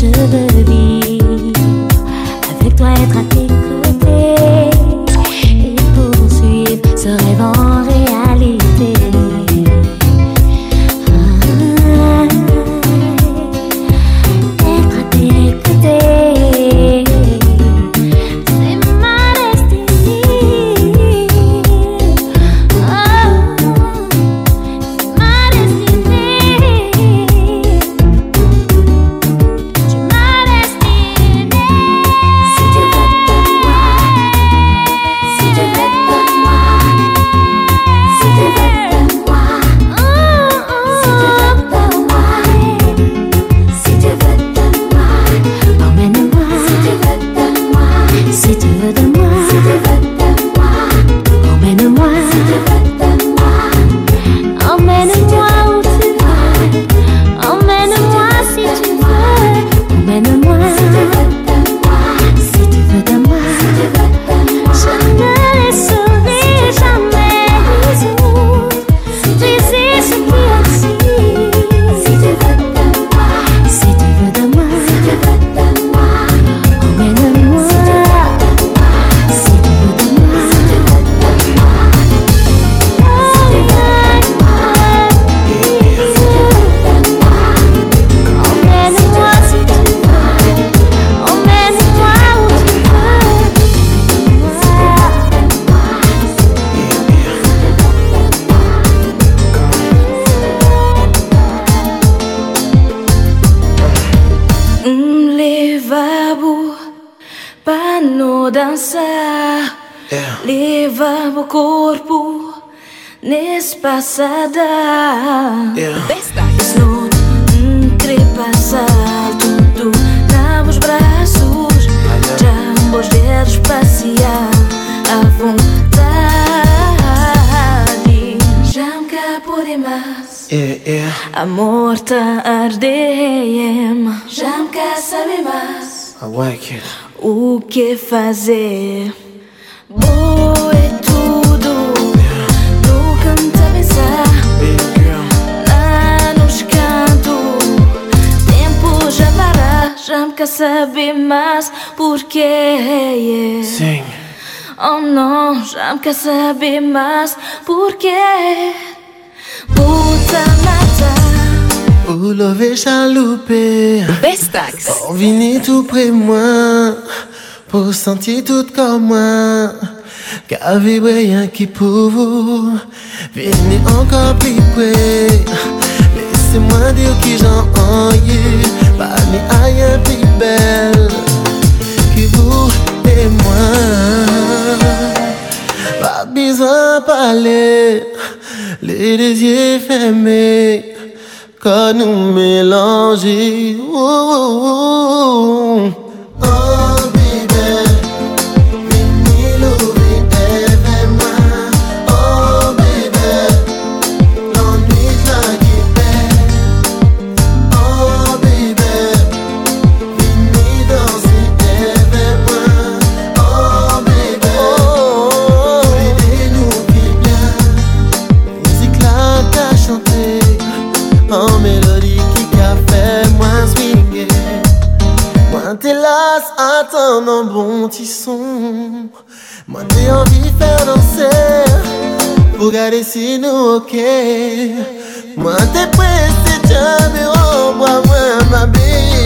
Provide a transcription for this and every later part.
je veux vivre avec toi, être à tes côtés et poursuivre ce rêve en rêve. Vamos dançar, yeah. leva o corpo nesse passada. Yeah. Slow, entrepassar tudo, dá os braços, já os dedos passear à vontade. Já me por mais. Yeah, yeah. Amor tá ardendo, já me quer saber mais. I like it. O que fazer? Boa é tudo. No canto a pensar. Lá nos cantos. Tempo já para. Já me quer saber mais. Porquê? Yeah. Sim. Oh não, já me quer saber mais. Porquê? Puta mata. Ou lever chaloupé. Bestax Pour venir tout près de moi Pour sentir tout comme moi. Car vibrer rien qui pour vous. Venez encore plus près. Laissez-moi dire qui j'en ai Pas ni rien plus belle Que vous et moi. Pas besoin de parler Les deux yeux fermés Can melazi. Oh. Un bon tisson. Moi, j'ai envie de faire danser pour garder si nous ok. Moi, t'es pressé, tu oh, moi, moi, ma baby.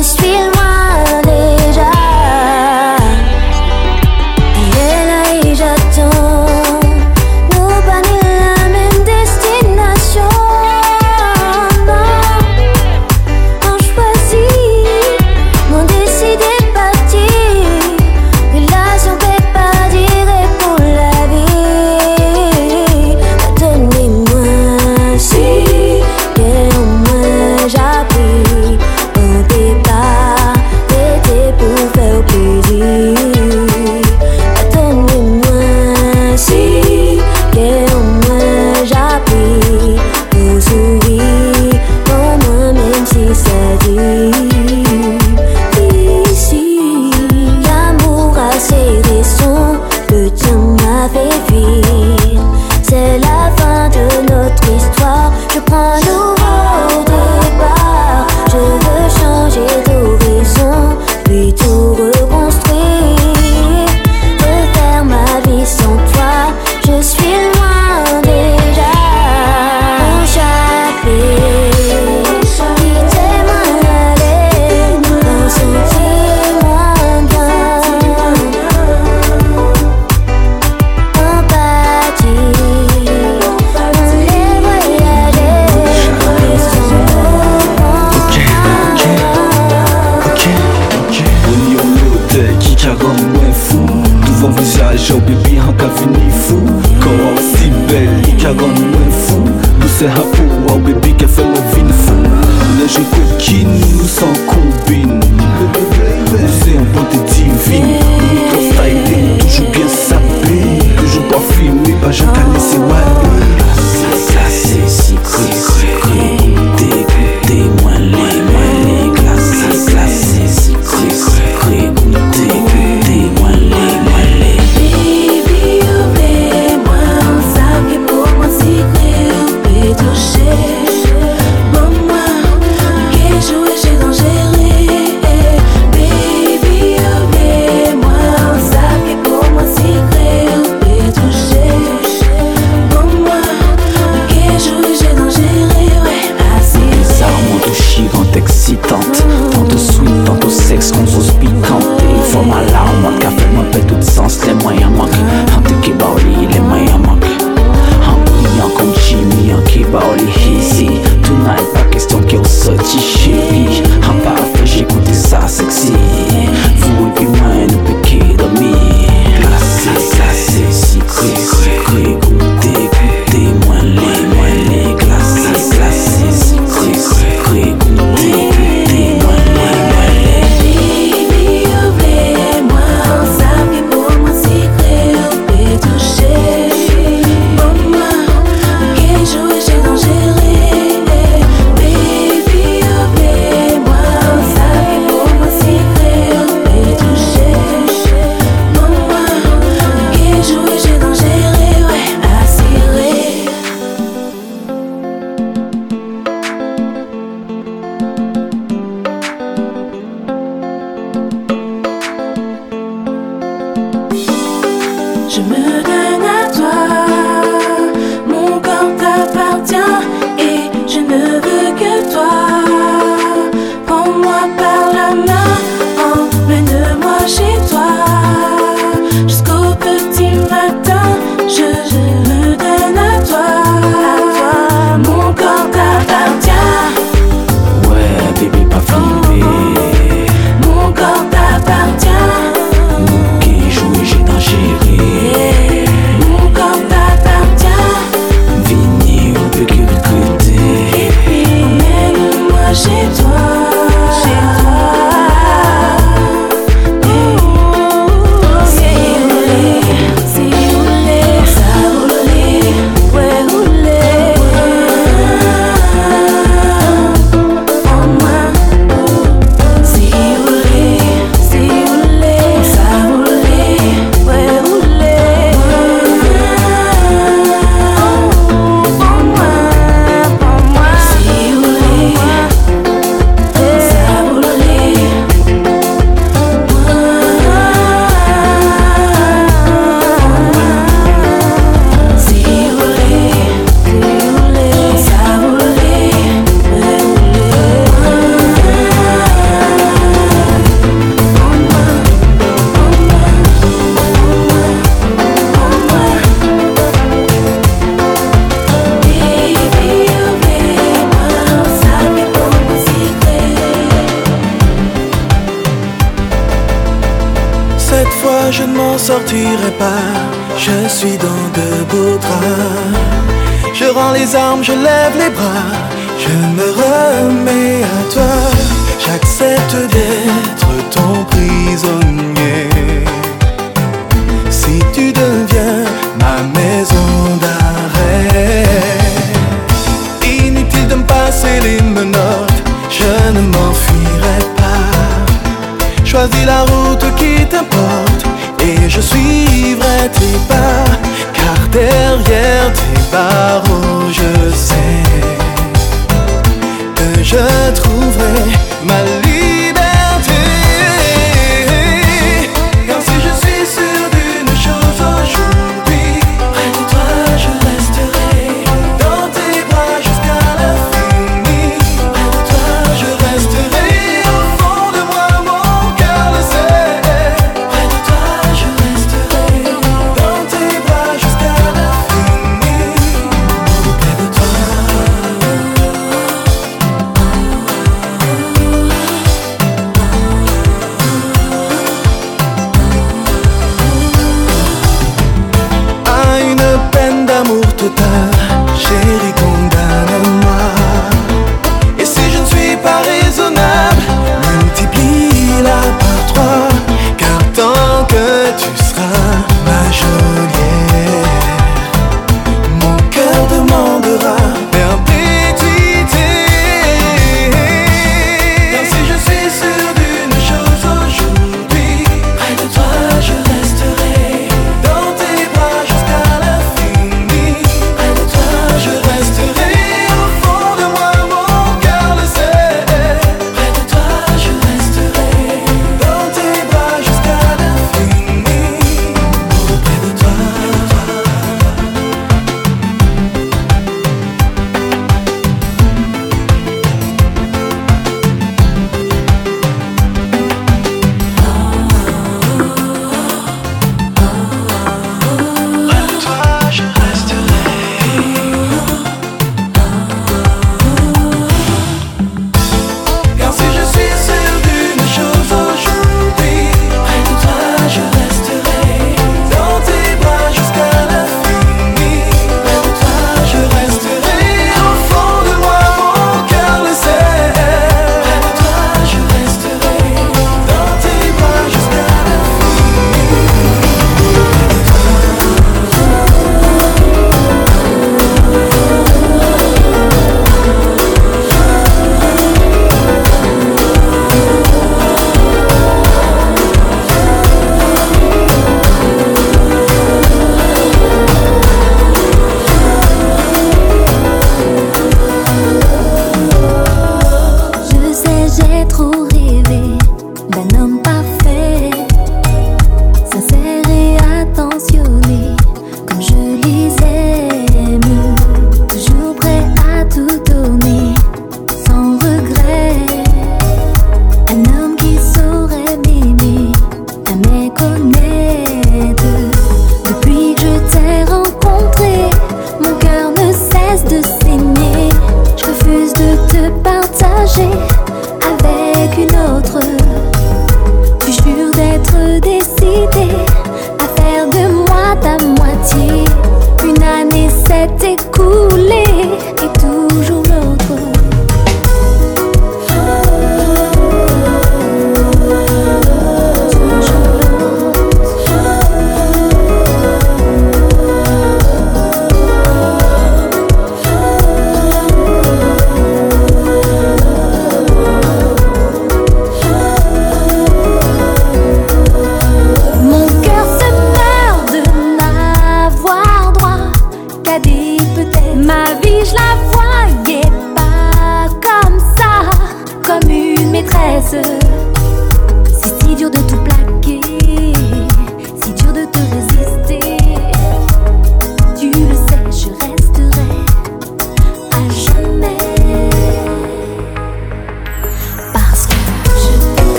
just feel see what cette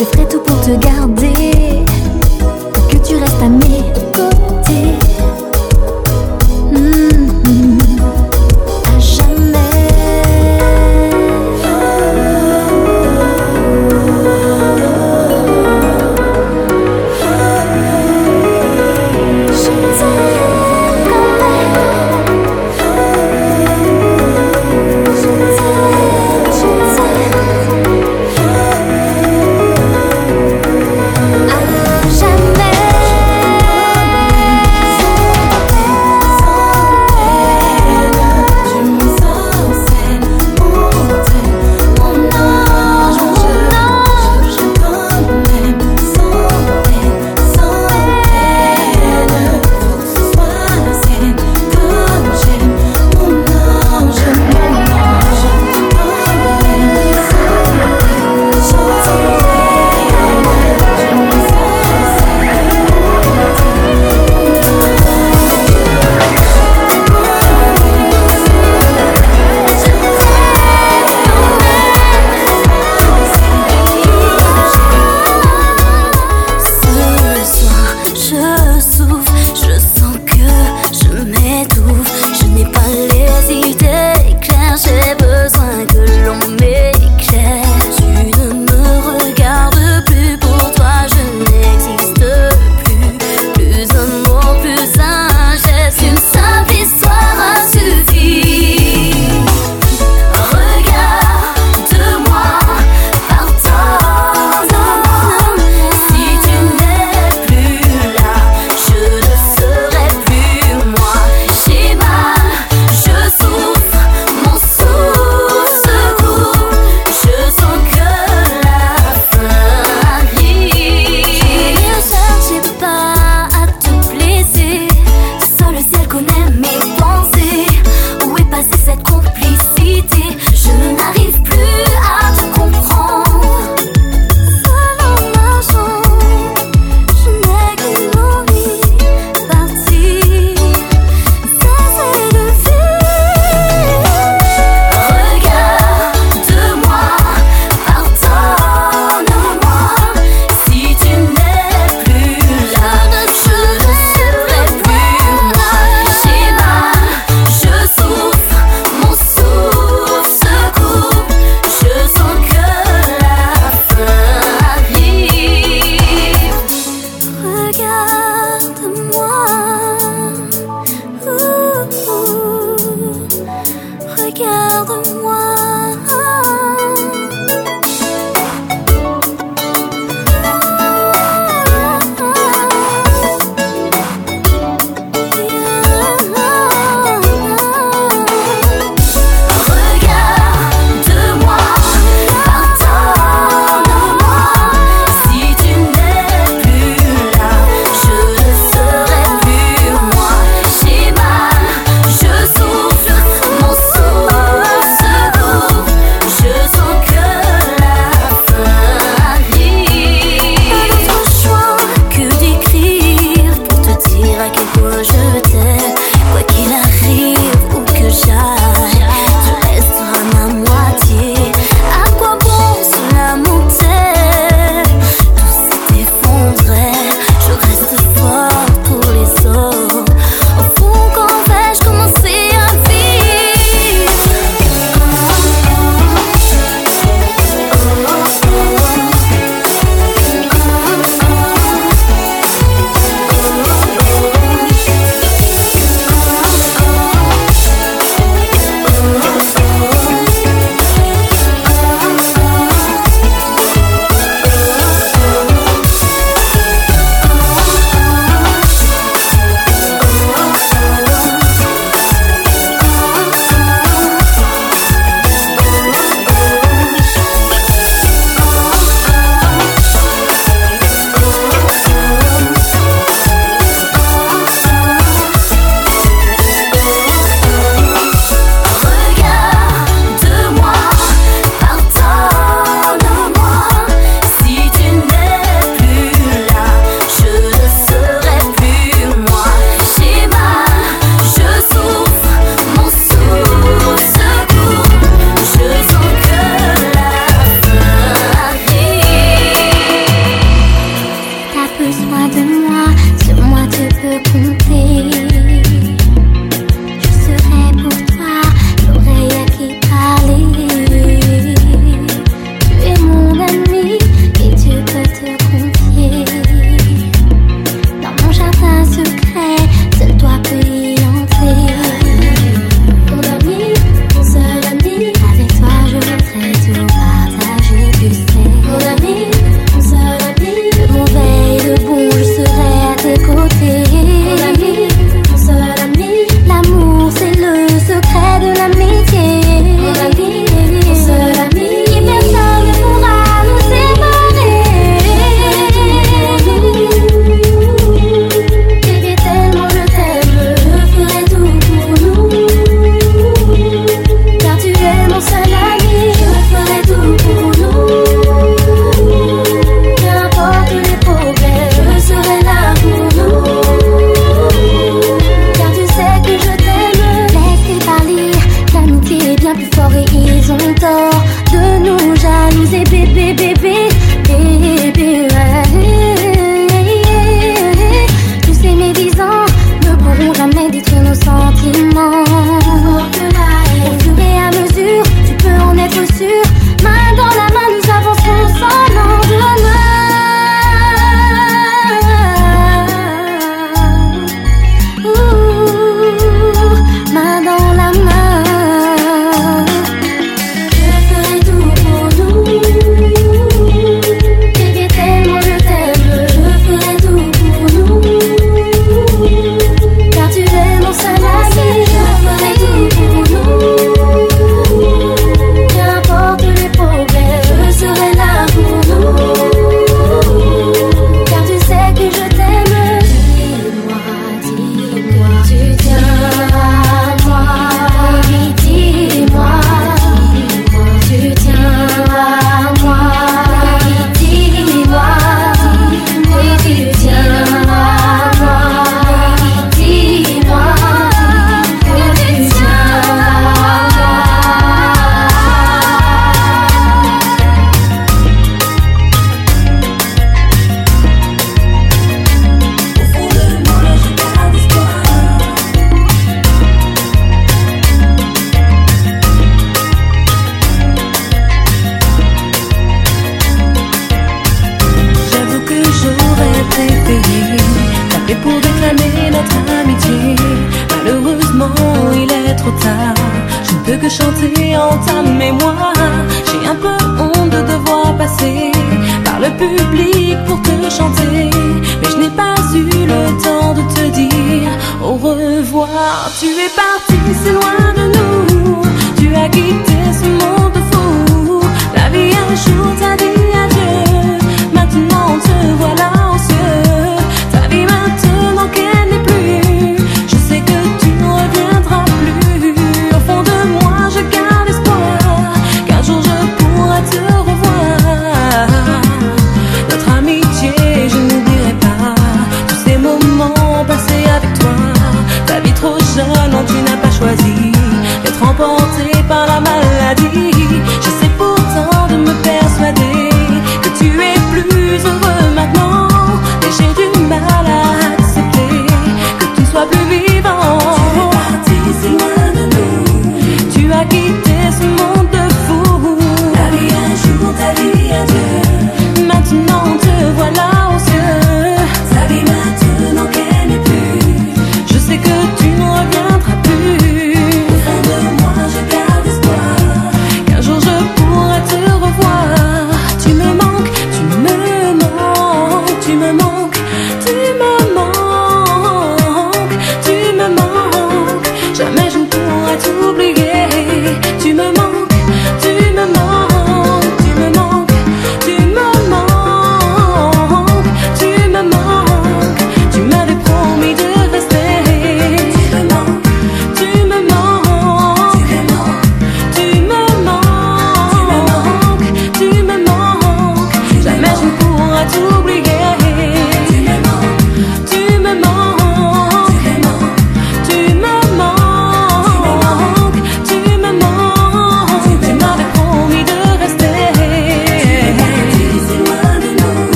je ferai tout pour te garder.